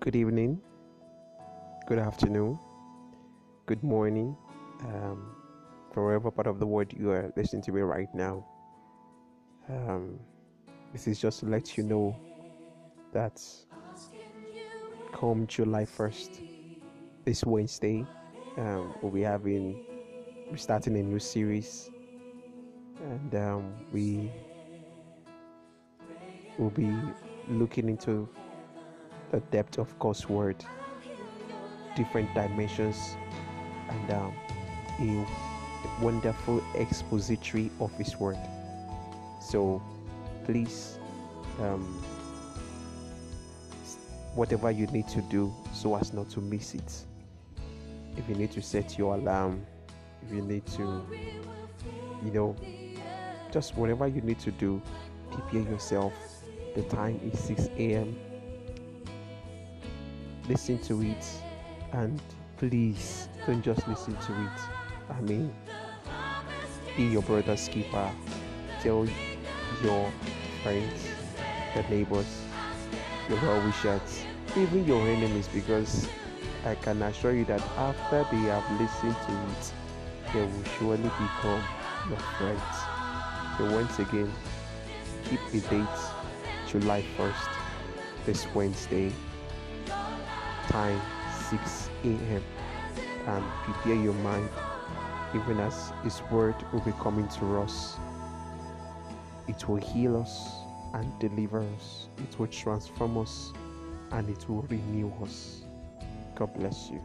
Good evening, good afternoon, good morning, um, from wherever part of the world you are listening to me right now. Um, this is just to let you know that come July 1st, this Wednesday, um, we'll be having, we're starting a new series, and um, we will be looking into the depth of God's Word, different dimensions, and um, a wonderful expository of His Word. So please, um, whatever you need to do so as not to miss it. If you need to set your alarm, if you need to, you know, just whatever you need to do, prepare yourself. The time is 6 a.m listen to it and please don't just listen to it. I mean, be your brother's keeper. Tell your friends, your neighbors, your well wishers, even your enemies, because I can assure you that after they have listened to it, they will surely become your friends. So, once again, keep the date July 1st, this Wednesday time 6 a.m. and prepare your mind even as His word will be coming to us. It will heal us and deliver us, it will transform us and it will renew us. God bless you.